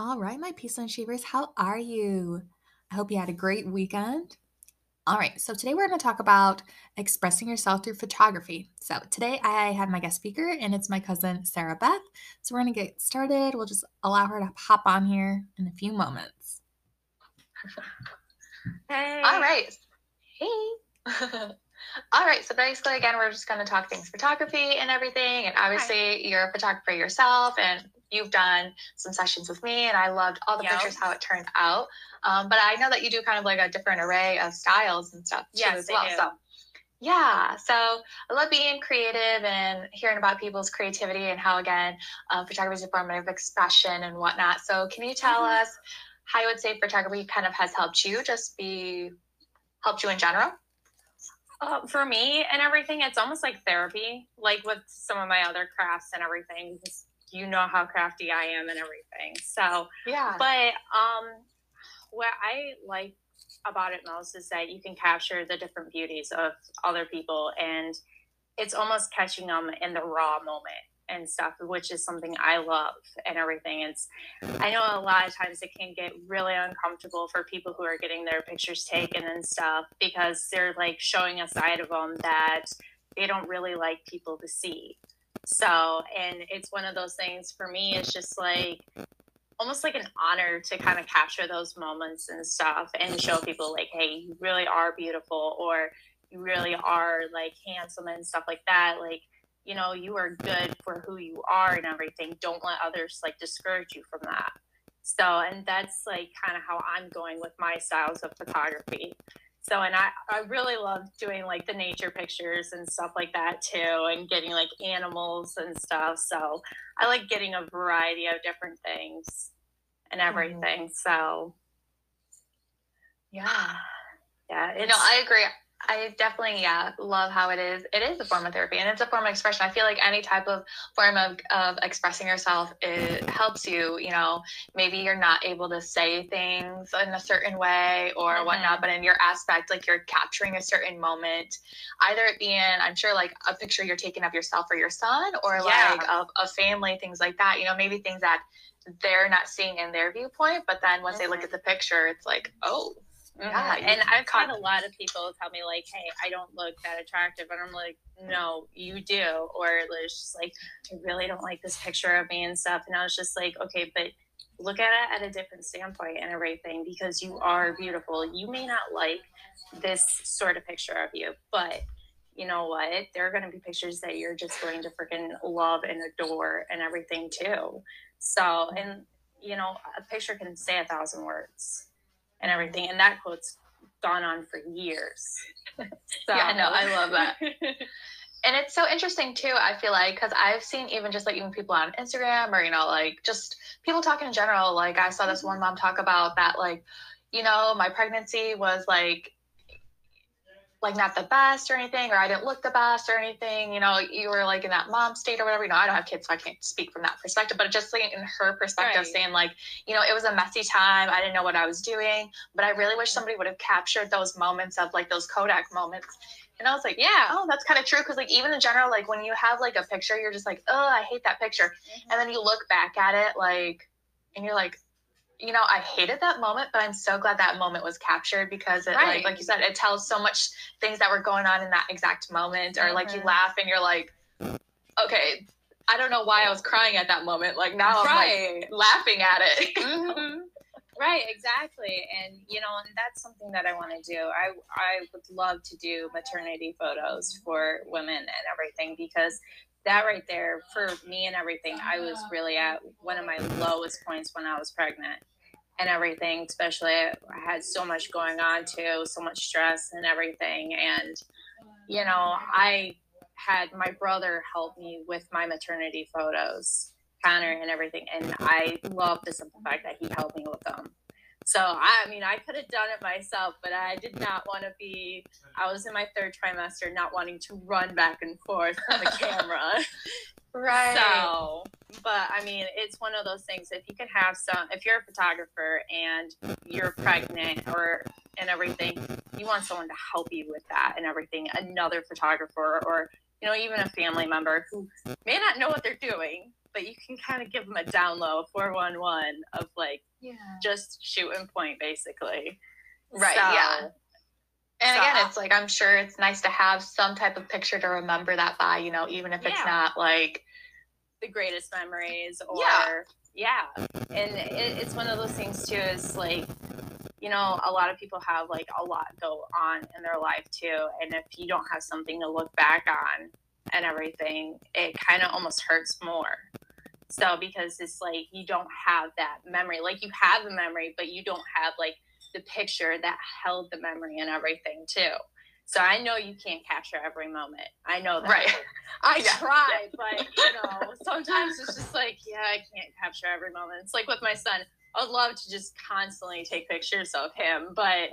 All right, my Peace Achievers, how are you? I hope you had a great weekend. All right, so today we're going to talk about expressing yourself through photography. So today I have my guest speaker, and it's my cousin SaraBeth. So we're going to get started. We'll just allow her to hop on here in a few moments. Hey. All right. Hey. All right. So basically, again, we're just going to talk things photography and everything. And obviously, you're a photographer yourself, and you've done some sessions with me, and I loved all the Yep. pictures how it turned out. Um, but I know that you do kind of like a different array of styles and stuff too Yes, as well. do. So yeah, so I love being creative and hearing about people's creativity and how again um, photography is a form of expression and whatnot. So can you tell Mhm. us how you would say photography kind of has helped you, just be helped you in general? Uh, for me and everything, it's almost like therapy, like with some of my other crafts and everything. Because you know how crafty I am and everything. So, Yeah. but um, what I like about it most is that you can capture the different beauties of other people, and it's almost catching them in the raw moment and stuff, which is something I love and everything. It's I know a lot of times it can get really uncomfortable for people who are getting their pictures taken and stuff because they're like showing a side of them that they don't really like people to see. So, and it's one of those things for me, it's just like almost like an honor to kind of capture those moments and stuff and show people, like, hey, you really are beautiful or you really are like handsome and stuff like that. Like, you know, you are good for who you are and everything. Don't let others like discourage you from that. So, and that's like kind of how I'm going with my styles of photography. So, and I, I really love doing like the nature pictures and stuff like that too, and getting like animals and stuff. So, I like getting a variety of different things and everything. So, yeah. yeah, You know, I agree. I definitely, yeah, love how it is. It is a form of therapy and it's a form of expression. I feel like any type of form of, of expressing yourself, it helps you, you know, maybe you're not able to say things in a certain way or Mhm. whatnot, but in your aspect, like you're capturing a certain moment, either it being, I'm sure like a picture you're taking of yourself or your son or Yeah. like of a family, things like that, you know, maybe things that they're not seeing in their viewpoint, but then once they look Mhm. at the picture, it's like, oh, Yeah, and I've had a lot of people tell me like, "Hey, I don't look that attractive," and I'm like, "No, you do," or it's just like, "I really don't like this picture of me and stuff," and I was just like, "Okay, but look at it at a different standpoint and everything because you are beautiful. You may not like this sort of picture of you, but." You know what? There are going to be pictures that you're just going to freaking love and adore and everything too. So, and you know, a picture can say a thousand words and everything. And that quote's gone on for years. So, Yeah, I know. I love that. and it's so interesting too i feel like because i've seen even just like even people on instagram or you know like just people talking in general like i saw this mm-hmm. one mom talk about that like you know my pregnancy was like like not the best or anything or i didn't look the best or anything you know you were like in that mom state or whatever you know i don't have kids so i can't speak from that perspective but just like in her perspective Right. saying like you know it was a messy time i didn't know what i was doing but i really wish somebody would have captured those moments of like those kodak moments and i was like yeah. oh that's kind of true because like even in general like when you have like a picture you're just like oh i hate that picture mm-hmm. and then you look back at it like and you're like you know i hated that moment but i'm so glad that moment was captured because it Right. like like you said it tells so much things that were going on in that exact moment or like you Mhm. laugh and you're like okay i don't know why i was crying at that moment like now i'm like laughing at it Mhm. Right, exactly. And you know, and that's something that I want to do. I I would love to do maternity photos for women and everything because that right there for me and everything, I was really at one of my lowest points when I was pregnant and everything, especially I had so much going on too, so much stress and everything and you know, I had my brother help me with my maternity photos Connor and everything. And I love the simple fact that he helped me with them. So I mean, I could have done it myself, but I did not want to be. I was in my third trimester, not wanting to run back and forth from the camera. right So, but I mean, it's one of those things. If you can have some, if you're a photographer and you're pregnant or and everything, you want someone to help you with that and everything. Another photographer or you know even a family member who may not know what they're doing, but you can kind of give them a down low 411 of like Yeah. just shoot and point basically. Right, So, yeah. And So again, it's like I'm sure it's nice to have some type of picture to remember that by, you know, even if it's not like the greatest memories or Yeah. yeah, and it, it's one of those things too is like you know a lot of people have like a lot go on in their life too and if you don't have something to look back on and everything it kind of almost hurts more so because it's like you don't have that memory like you have the memory but you don't have like the picture that held the memory and everything too so i know you can't capture every moment i know that Right. I Yeah. try, but you know, sometimes it's just like, yeah, I can't capture every moment. It's like with my son. I'd love to just constantly take pictures of him, but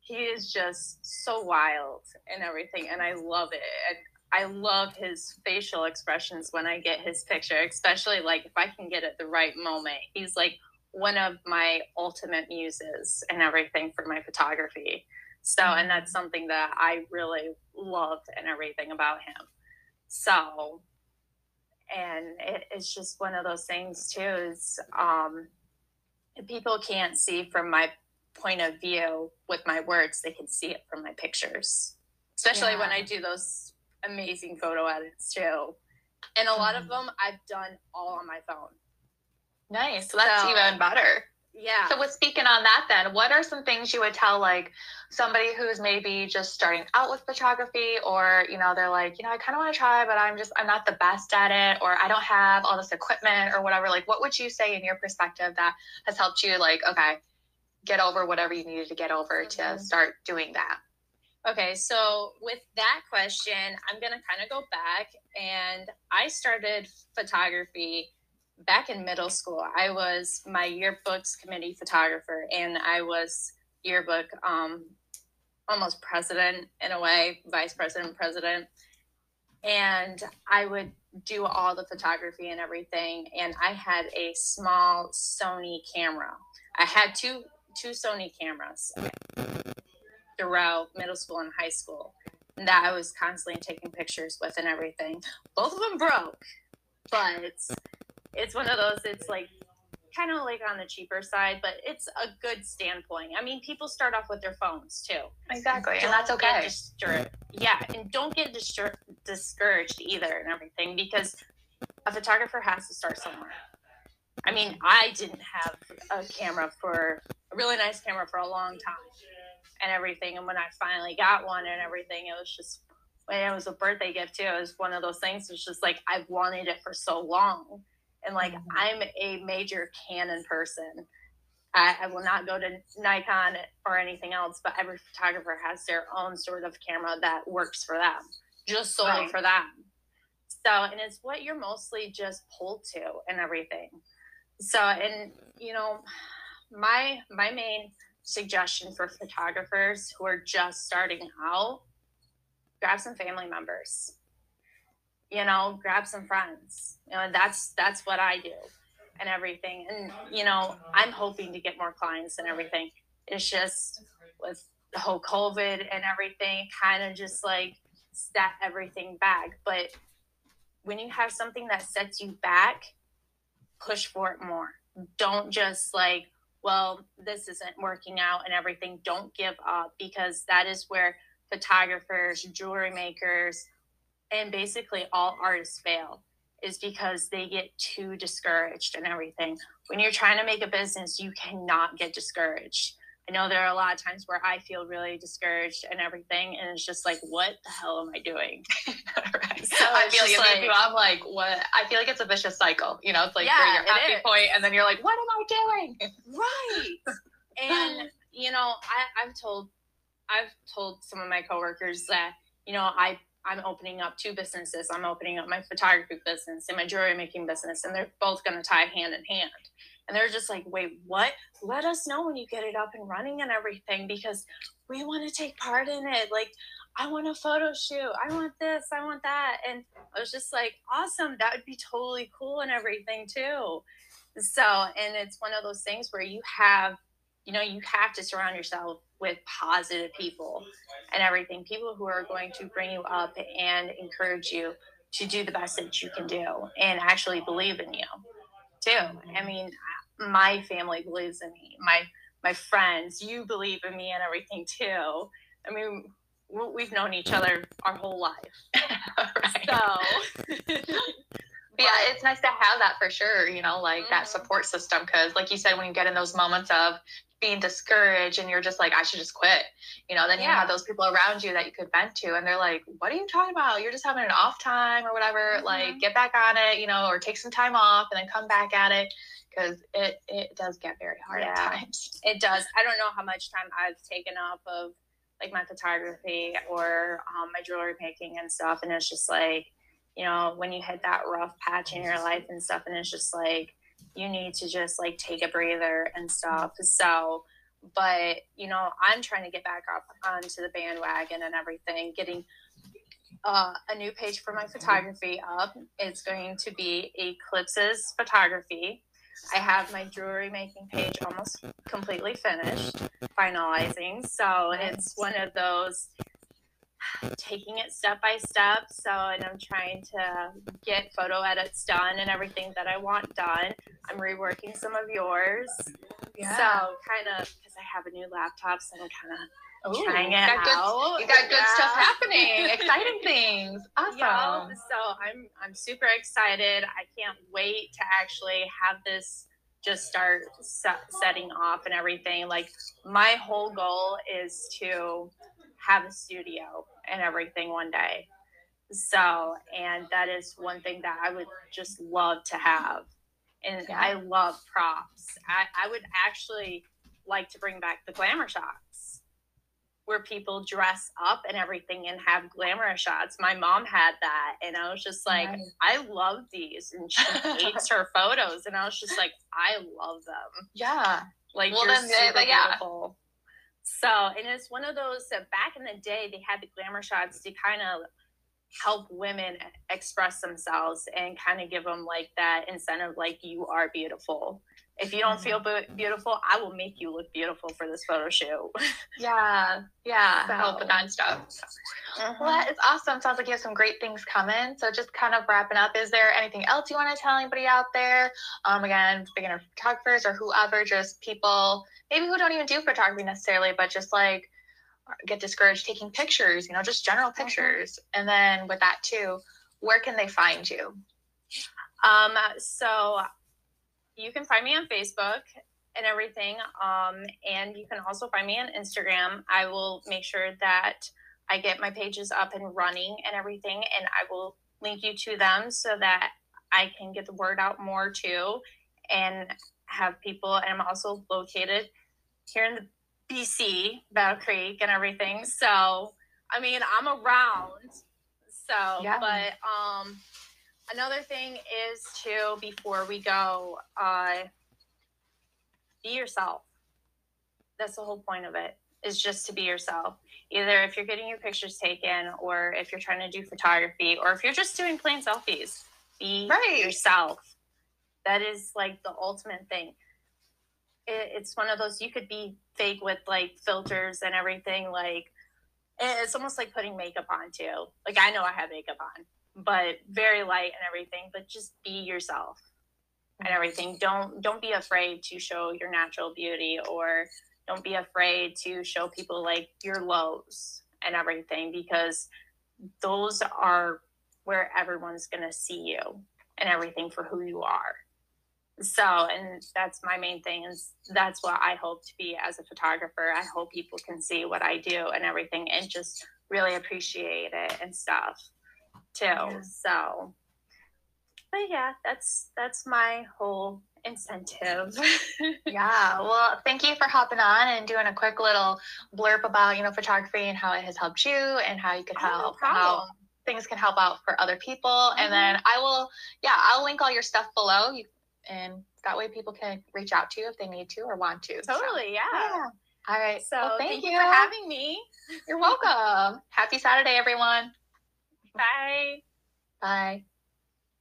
he is just so wild and everything, and I love it. And I love his facial expressions when I get his picture, especially like if I can get it the right moment. He's like one of my ultimate muses and everything for my photography. So, and that's something that I really loved and everything about him. So, and it, it's just one of those things too. Is um, people can't see from my point of view with my words; they can see it from my pictures. Especially when I do those amazing photo edits too. And a lot of them I've done all on my phone. nice. So that's So- even better. Yeah. So with speaking on that then, what are some things you would tell like somebody who's maybe just starting out with photography or, you know, they're like, you know, I kind of want to try, but I'm just I'm not the best at it or I don't have all this equipment or whatever. Like what would you say in your perspective that has helped you like, okay, get over whatever you needed to get over to Mhm. start doing that? Okay, so with that question, I'm going to kind of go back. And I started photography back in middle school. I was my yearbooks committee photographer, and I was yearbook um, almost president in a way, vice president, president. And I would do all the photography and everything. And I had a small Sony camera. I had two two Sony cameras throughout middle school and high school and that I was constantly taking pictures with and everything. Both of them broke, but it's, it's one of those, it's like kind of like on the cheaper side, but it's a good standpoint. I mean, people start off with their phones too. Exactly. And Don't that's okay. distur- yeah, and don't get distur- discouraged either and everything because a photographer has to start somewhere. I mean, I didn't have a camera for a really nice camera for a long time and everything. And when I finally got one and everything, it was just when it was a birthday gift too. It was one of those things. It's just like I've wanted it for so long, and like Mhm. I'm a major Canon person. I, I will not go to Nikon or anything else, but every photographer has their own sort of camera that works for them, just solely Right. for them. So, and it's what you're mostly just pulled to and everything. So, and you know, my my main suggestion for photographers who are just starting out grab some family members. You know grab some friends. You know that's that's what i do and everything. And you know i'm hoping to get more clients and everything. It's just with the whole covid and everything kind of just like set everything back. But when you have something that sets you back push for it more. Don't just like well, this isn't working out and everything, don't give up because that is where photographers, jewelry makers, and basically all artists fail is because they get too discouraged and everything. When you're trying to make a business, you cannot get discouraged. I know there are a lot of times where I feel really discouraged and everything, and it's just like, what the hell am I doing? right. So I feel you. just me too. like- I'm like, what? I feel like it's a vicious cycle. You know, it's like Yeah, you're happy is. point, and then you're like, what am I doing? right and you know I, i've told i've told some of my coworkers that you know i i'm opening up two businesses i'm opening up my photography business and my jewelry making business and they're both going to tie hand in hand and they're just like wait what? Let us know when you get it up and running and everything because we want to take part in it. Like i want a photo shoot. I want this. I want that. And i was just like awesome. That would be totally cool and everything too. So, and it's one of those things where you have, you know, you have to surround yourself with positive people and everything. People who are going to bring you up and encourage you to do the best that you can do and actually believe in you too. I mean, my family believes in me. My my friends, you believe in me and everything too. I mean, we've known each other our whole life. right. So yeah, it's nice to have that for sure, you know, like mm-hmm. that support system. Cause like you said, when you get in those moments of being discouraged and you're just like, I should just quit, you know, then yeah. you have those people around you that you could vent to and they're like, what are you talking about? You're just having an off time or whatever. Mm-hmm. Like get back on it, you know, or take some time off and then come back at it. Cause it, it does get very hard yeah, at times. It does. I don't know how much time I've taken off of like my photography or um, my jewelry making and stuff. And it's just like, you know, when you hit that rough patch in your life and stuff, and it's just like, you need to just like take a breather and stuff. So, but you know, I'm trying to get back up onto the bandwagon and everything, getting uh, a new page for my photography up. It's going to be Eclipses Photography. I have my jewelry making page almost completely finished, finalizing. So it's one of those taking it step by step. So, and I'm trying to get photo edits done and everything that I want done. I'm reworking some of yours. Yeah. So, kind of because I have a new laptop, so I'm kind of Ooh, trying it out. Good, you got good yeah. stuff happening, exciting things. Awesome. Yeah, so I'm I'm super excited. I can't wait to actually have this just start set, setting off and everything. Like my whole goal is to have a studio and everything one day. So, and that is one thing that I would just love to have. And yeah. I love props. I, I would actually like to bring back the glamour shots where people dress up and everything and have glamour shots. My mom had that, and I was just like, nice. I love these. And she hates her photos, and I was just like, I love them. Yeah. Like, well, you're then, eh, super yeah. beautiful. So, and it's one of those that back in the day, they had the glamour shots to kind of help women express themselves and kind of give them like that incentive, like you are beautiful. If you don't feel mm-hmm. beautiful, I will make you look beautiful for this photo shoot. Yeah, yeah, so. help with that stuff. Mm-hmm. Well, it's awesome. Sounds like you have some great things coming. So, just kind of wrapping up, is there anything else you want to tell anybody out there? Um, again, beginner photographers or whoever, just people maybe who don't even do photography necessarily, but just like get discouraged taking pictures, you know, just general mm-hmm. pictures. And then with that too, where can they find you? Um, so you can find me on Facebook and everything. Um, and you can also find me on Instagram. I will make sure that I get my pages up and running and everything, and I will link you to them so that I can get the word out more too and have people. And I'm also located here in the BC, Battle Creek, and everything. So, I mean, I'm around. So, yeah. but um, another thing is to before we go, uh, be yourself. That's the whole point of it. Is just to be yourself. Either if you're getting your pictures taken, or if you're trying to do photography, or if you're just doing plain selfies, be right. yourself. That is like the ultimate thing it, it's one of those you could be fake with like filters and everything. Like it's almost like putting makeup on too. Like I know I have makeup on, but very light and everything. But just be yourself and mm-hmm. everything. Don't don't be afraid to show your natural beauty or don't be afraid to show people like your lows and everything because those are where everyone's going to see you and everything for who you are so and that's my main thing is that's what i hope to be as a photographer i hope people can see what i do and everything and just really appreciate it and stuff too yeah. so but yeah that's that's my whole incentive yeah well thank you for hopping on and doing a quick little blurb about you know photography and how it has helped you and how you could oh, help no how things can help out for other people mm-hmm. and then i will yeah i'll link all your stuff below you and that way people can reach out to you if they need to or want to. Totally, so, yeah. yeah. All right. So well, thank, thank you. you for having me. You're welcome. Happy Saturday, everyone. Bye. Bye.